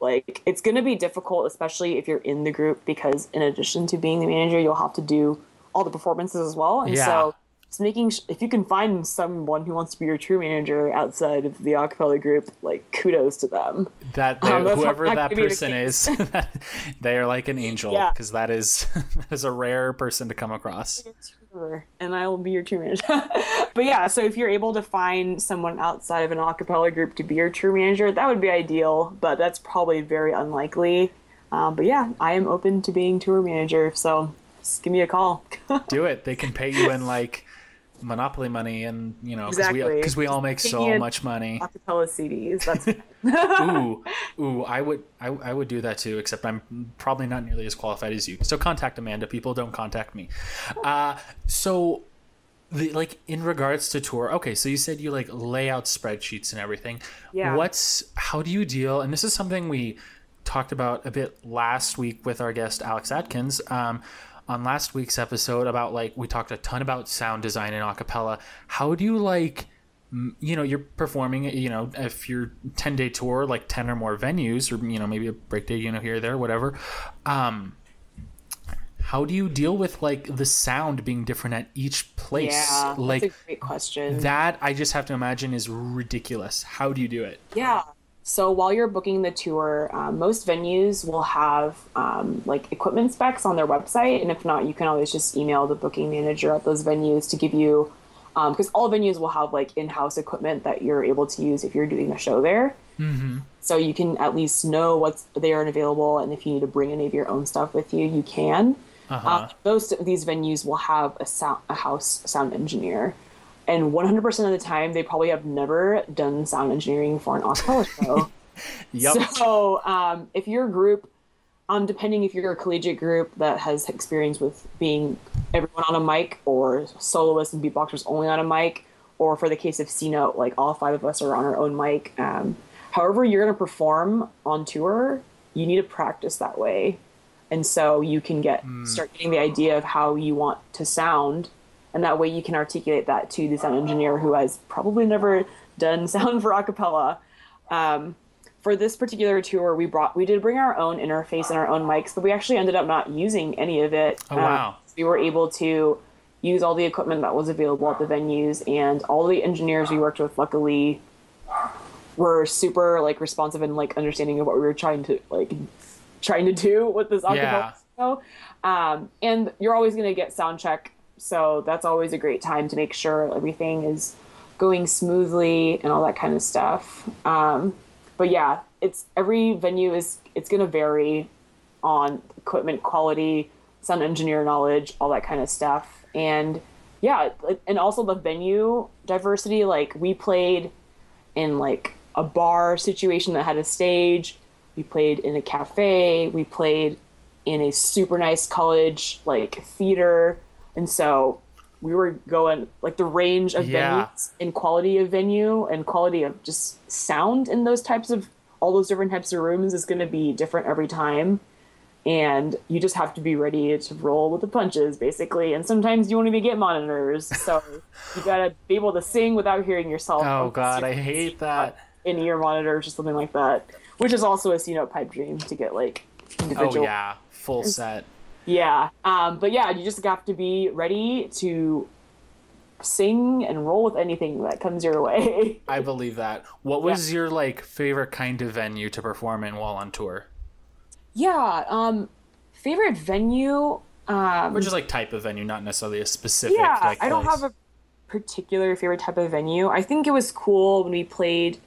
like it's going to be difficult especially if you're in the group because in addition to being the manager you'll have to do all the performances as well and Yeah. so just making sh- if you can find someone who wants to be your tour manager outside of the acapella group like kudos to them That Um, whoever not that gonna be the person is, they are like an angel Yeah. because that is that is a rare person to come across. and I will be your tour manager. but yeah, so if you're able to find someone outside of an a cappella group to be your tour manager, that would be ideal, but that's probably very unlikely. Um, but yeah, I am open to being tour manager, so just give me a call. Do it. They can pay you in like monopoly money, and you know, because we Exactly. because we all make so much money. a cappella CDs, that's ooh, ooh, I would, I, I would do that too. Except I'm probably not nearly as qualified as you. So contact Amanda. People don't contact me. Uh, so, the like in regards to tour. Okay, so you said you like lay out spreadsheets and everything. Yeah. What's how do you deal? And this is something we talked about a bit last week with our guest Alex Atkins. Um, on last week's episode about like we talked a ton about sound design and acapella. How do you like you know you're performing you know if you're 10 day tour like 10 or more venues or you know maybe a break day you know here or there whatever um how do you deal with like the sound being different at each place yeah, like that's a great question. that i just have to imagine is ridiculous how do you do it Yeah. So while you're booking the tour, um, most venues will have um, like equipment specs on their website, and if not, you can always just email the booking manager at those venues to give you, because all venues will have like in-house equipment that you're able to use if you're doing a show there. Mm-hmm. So you can at least know what's there and available, and if you need to bring any of your own stuff with you, you can. Uh, most of these venues will have a sound, a house sound engineer and 100% of the time they probably have never done sound engineering for an acapella show. Yep so um, if your group um, depending if you're a collegiate group that has experience with being everyone on a mic, or soloists and beatboxers only on a mic, or for the case of C Note, like all five of us are on our own mic. Um, however, you're going to perform on tour, you need to practice that way, and so you can get start getting the idea of how you want to sound, and that way you can articulate that to the sound engineer who has probably never done sound for acapella. Um, for this particular tour, we brought we did bring our own interface and our own mics, but we actually ended up not using any of it. Oh, wow. we were able to use all the equipment that was available at the venues, and all the engineers we worked with, luckily, were super like responsive and like understanding of what we were trying to like trying to do with this acapella Yeah. show. Um, and you're always going to get sound check, so that's always a great time to make sure everything is going smoothly and all that kind of stuff. Um, but yeah, it's every venue is it's going to vary on equipment quality, sound engineer knowledge, all that kind of stuff. And yeah, and also the venue diversity. Like we played in like a bar situation that had a stage. We played in a cafe. We played in a super nice college like theater, and so we were going like the range of Yeah. venues and quality of venue and quality of just sound in those types of all those different types of rooms is going to be different every time and you just have to be ready to roll with the punches basically and sometimes you won't even get monitors so you gotta be able to sing without hearing yourself Oh god, I hate that. in ear monitors or something like that which is also a c note pipe dream to get like Oh yeah, full set. Yeah um, but yeah you just have to be ready to sing and roll with anything that comes your way I believe that. What was your like favorite kind of venue to perform in while on tour? yeah um favorite venue um Or just like type of venue, not necessarily a specific. yeah like, i don't place. have a particular favorite type of venue i think it was cool when we played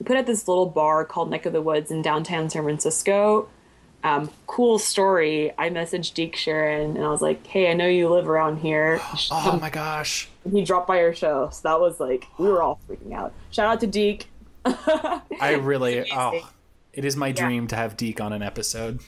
we put at this little bar called neck of the woods in downtown san francisco um, cool story i messaged deke sharon and i was like hey i know you live around here Oh my gosh. he dropped by our show so that was like we were all freaking out shout out to deke I really. Oh, it is my dream to have Deke on an episode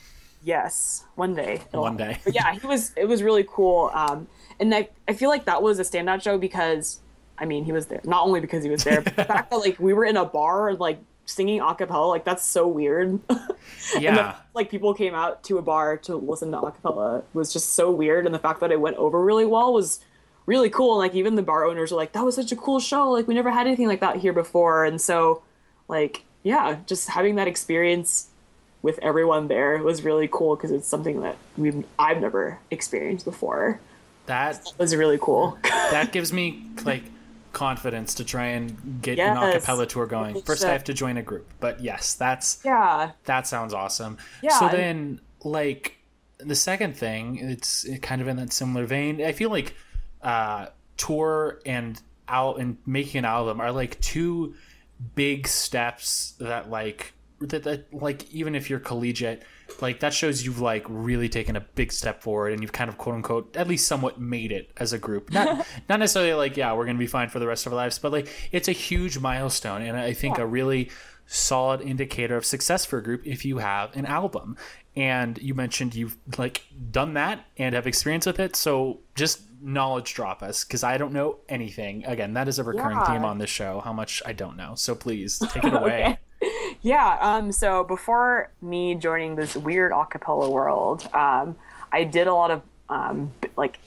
Yes, one day. one day. But yeah, he was. It was really cool. Um, and I, I feel like that was a standout show because, I mean, he was there. Not only because he was there, but the fact that like we were in a bar like singing a cappella, like that's so weird. Yeah. like people came out to a bar to listen to a cappella was just so weird. And the fact that it went over really well was really cool. And like even the bar owners were like, "That was such a cool show. Like we never had anything like that here before." And so, like yeah, just having that experience with everyone there was really cool because it's something that we've I've never experienced before. That was really cool. that gives me like confidence to try and get Yes. an acapella tour going. First, I have to join a group, but yes, that's yeah. that sounds awesome. Yeah, So then, like the second thing, it's kind of in that similar vein. I feel like uh, tour and out and making an album are like two big steps that like that, that like even if you're collegiate like that shows you've like really taken a big step forward and you've kind of quote unquote at least somewhat made it as a group. Not not necessarily like yeah we're gonna be fine for the rest of our lives but like it's a huge milestone and i think a really solid indicator of success for a group if you have an album. And you mentioned you've like done that and have experience with it so just knowledge drop us because i don't know anything. Again that is a recurring Yeah. theme on this show how much i don't know so please take it away Yeah, um, so before me joining this weird acapella world, um, I did a lot of um, like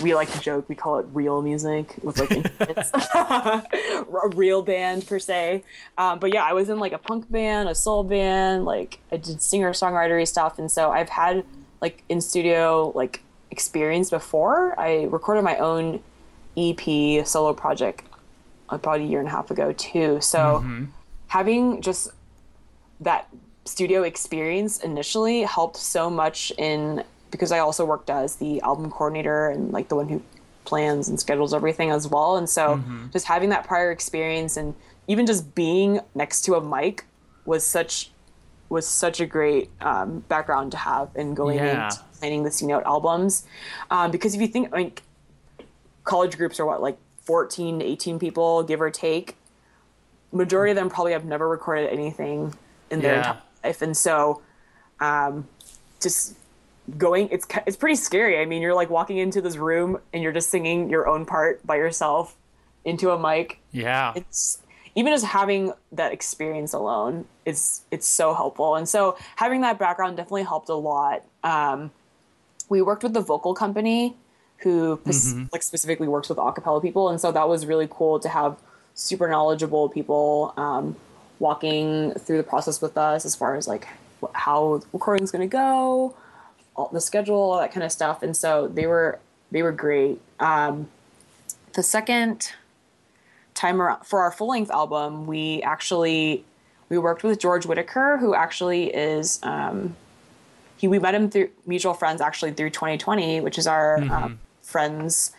we like to joke we call it real music with like a real band per se. Um, but yeah, I was in like a punk band, a soul band, like I did singer songwritery stuff, and so I've had like in studio like experience before. I recorded my own EP solo project about a year and a half ago too. So having just that studio experience initially helped so much in because I also worked as the album coordinator and like the one who plans and schedules everything as well. And so just having that prior experience and even just being next to a mic was such was such a great um, background to have in going Yeah. into planning the C Note albums. Um, because if you think like college groups are what like 14 to 18 people give or take majority of them probably have never recorded anything in their Yeah. entire life and so um, just going, it's it's pretty scary. I mean, you're like walking into this room and you're just singing your own part by yourself into a mic. Yeah. It's even just having that experience alone is it's so helpful. And so having that background definitely helped a lot. Um, we worked with the vocal company who pes- like specifically works with acapella people, and so that was really cool to have super knowledgeable people um, walking through the process with us as far as like how the recording's going to go, all the schedule, all that kind of stuff. And so they were they were great. Um, the second time around for our full length album, we actually we worked with George Whitaker, who actually is um, he we met him through mutual friends actually through 2020, which is our um, friends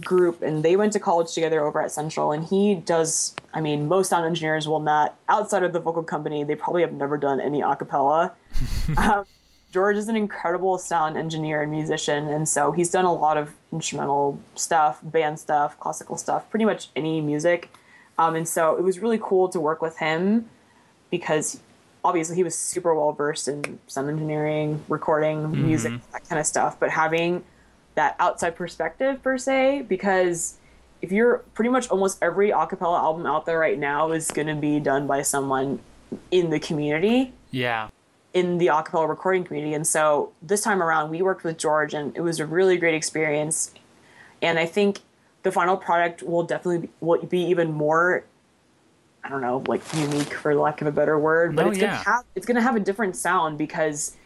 group, and they went to college together over at Central. And he does, I mean, most sound engineers will not outside of the vocal company, they probably have never done any acapella. um, George is an incredible sound engineer and musician, and so he's done a lot of instrumental stuff, band stuff, classical stuff, pretty much any music. Um, and so it was really cool to work with him because obviously he was super well versed in sound engineering, recording, music, that kind of stuff. But having that outside perspective per se, because if you're pretty much almost every acapella album out there right now is going to be done by someone in the community Yeah. in the acapella recording community. And so this time around, we worked with George, and it was a really great experience. And I think the final product will definitely be, will be even more. I don't know, like unique for lack of a better word, but No, it's yeah. gonna have it's gonna have a different sound because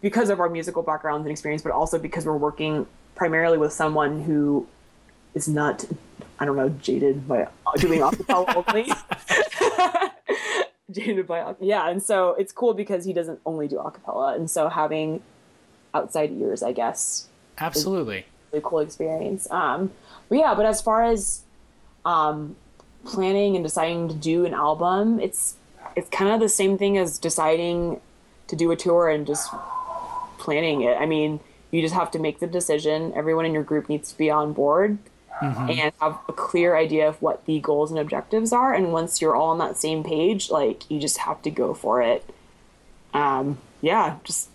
because of our musical backgrounds and experience, but also because we're working primarily with someone who is not, I don't know, jaded by doing acapella only. jaded by yeah, and so it's cool because he doesn't only do acapella, and so having outside ears, I guess, Absolutely. really cool experience. Um, but yeah, but as far as um, planning and deciding to do an album, it's it's kind of the same thing as deciding to do a tour and just planning it. I mean, you just have to make the decision. Everyone in your group needs to be on board and have a clear idea of what the goals and objectives are. And once you're all on that same page, like you just have to go for it. Um, yeah, just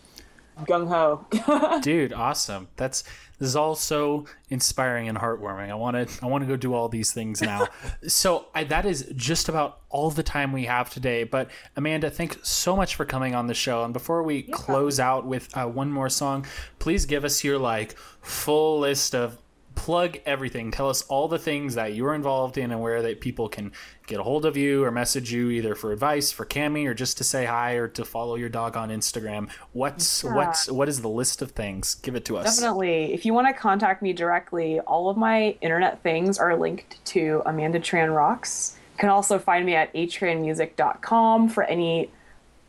gung ho. Dude, awesome. That's this is all so inspiring and heartwarming. I want to I want to go do all these things now. so I, that is just about all the time we have today. But Amanda, thanks so much for coming on the show. And before we close out with uh, one more song, please give us your like full list of plug everything. Tell us all the things that you're involved in and where that people can get a hold of you or message you either for advice, for Cami, or just to say hi or to follow your dog on Instagram. What's what's what is the list of things? Give it to us. Definitely. If you want to contact me directly, all of my internet things are linked to Amanda Tran Rocks. You can also find me at atranmusic.com for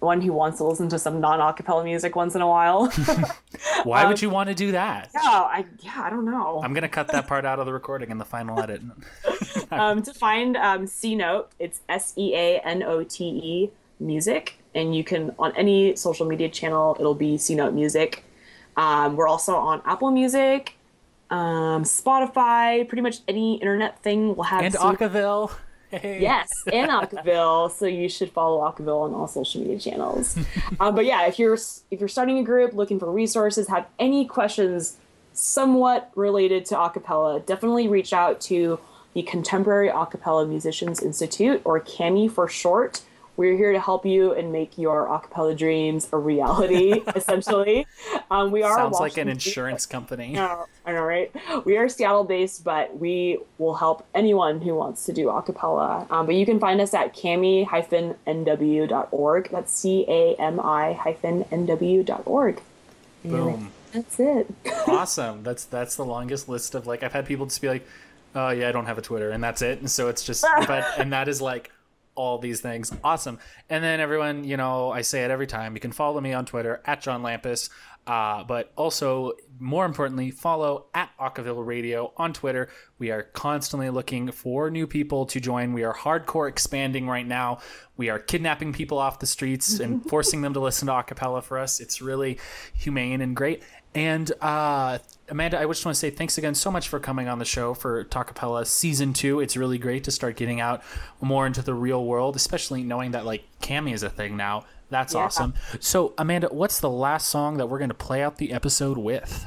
anyone who wants to listen to some non-acapella music once in a while. Why Um, would you want to do that? yeah, I yeah, I don't know. I'm gonna cut that part out of the recording in the final edit. um, to find um, C Note, it's S E A N O T E music, and you can on any social media channel, it'll be C Note Music. Um, we're also on Apple Music, um, Spotify, pretty much any internet thing will have And C- Acaville. Hey. Yes, and Acaville. so you should follow Acaville on all social media channels. um, but yeah, if you're if you're starting a group, looking for resources, have any questions somewhat related to acapella, definitely reach out to the Contemporary Acapella Musicians Institute, or CAMI for short. We're here to help you and make your acapella dreams a reality. essentially, um, we are Sounds like an insurance company. I know, I know, right? We are Seattle based, but we will help anyone who wants to do acapella. Um, but you can find us at cami-nw.org. That's C A M I hyphen NW.org. Boom. That's it. awesome. That's that's the longest list of like I've had people just be like, "Oh yeah, I don't have a Twitter," and that's it. And so it's just, but and that is like all these things. Awesome. And then everyone, you know, I say it every time. You can follow me on Twitter at John Lampus. Uh, but also, more importantly, follow at Acaville Radio on Twitter. We are constantly looking for new people to join. We are hardcore expanding right now. We are kidnapping people off the streets and forcing them to listen to acapella for us. It's really humane and great. And uh, Amanda, I just want to say thanks again so much for coming on the show for Talkapella season two. It's really great to start getting out more into the real world, especially knowing that like Cami is a thing now. That's Yeah. awesome. So, Amanda, what's the last song that we're going to play out the episode with?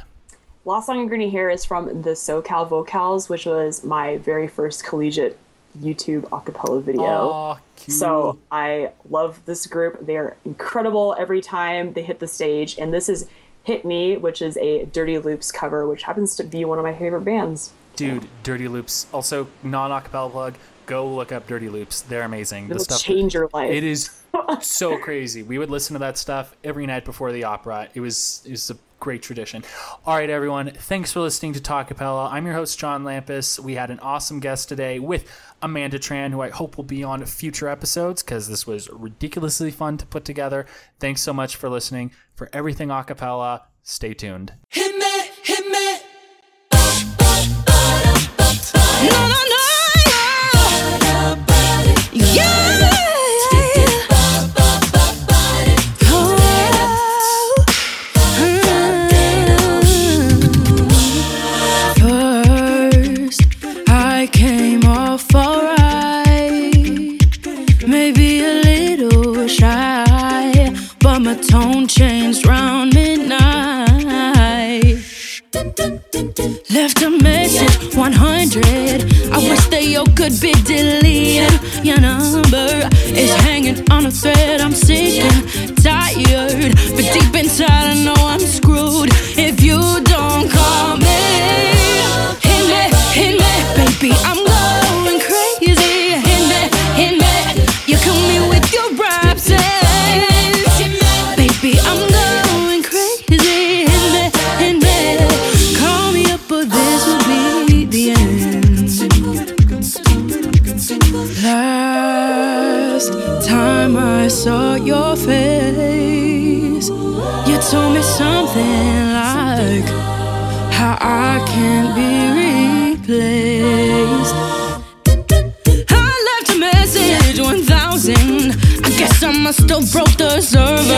Last song you're gonna hear is from the SoCal Vocals, which was my very first collegiate YouTube acapella video. Cute. So I love this group. They are incredible every time they hit the stage. And this is Hit Me, which is a Dirty Loops cover, which happens to be one of my favorite bands. Dude, Dirty Loops. Also, non acapella plug. Go look up Dirty Loops. They're amazing. It'll stuff change your life. It is so crazy. We would listen to that stuff every night before the opera. It was it was a great tradition. All right, everyone. Thanks for listening to Talkapella. I'm your host John Lampus. We had an awesome guest today with Amanda Tran, who I hope will be on future episodes because this was ridiculously fun to put together. Thanks so much for listening. For everything acapella, stay tuned. Changed round midnight. Left a message 100. I wish that you could be deleted. Your number is hanging on a thread. I'm sick and tired, but deep inside I know I'm screwed I still broke the server.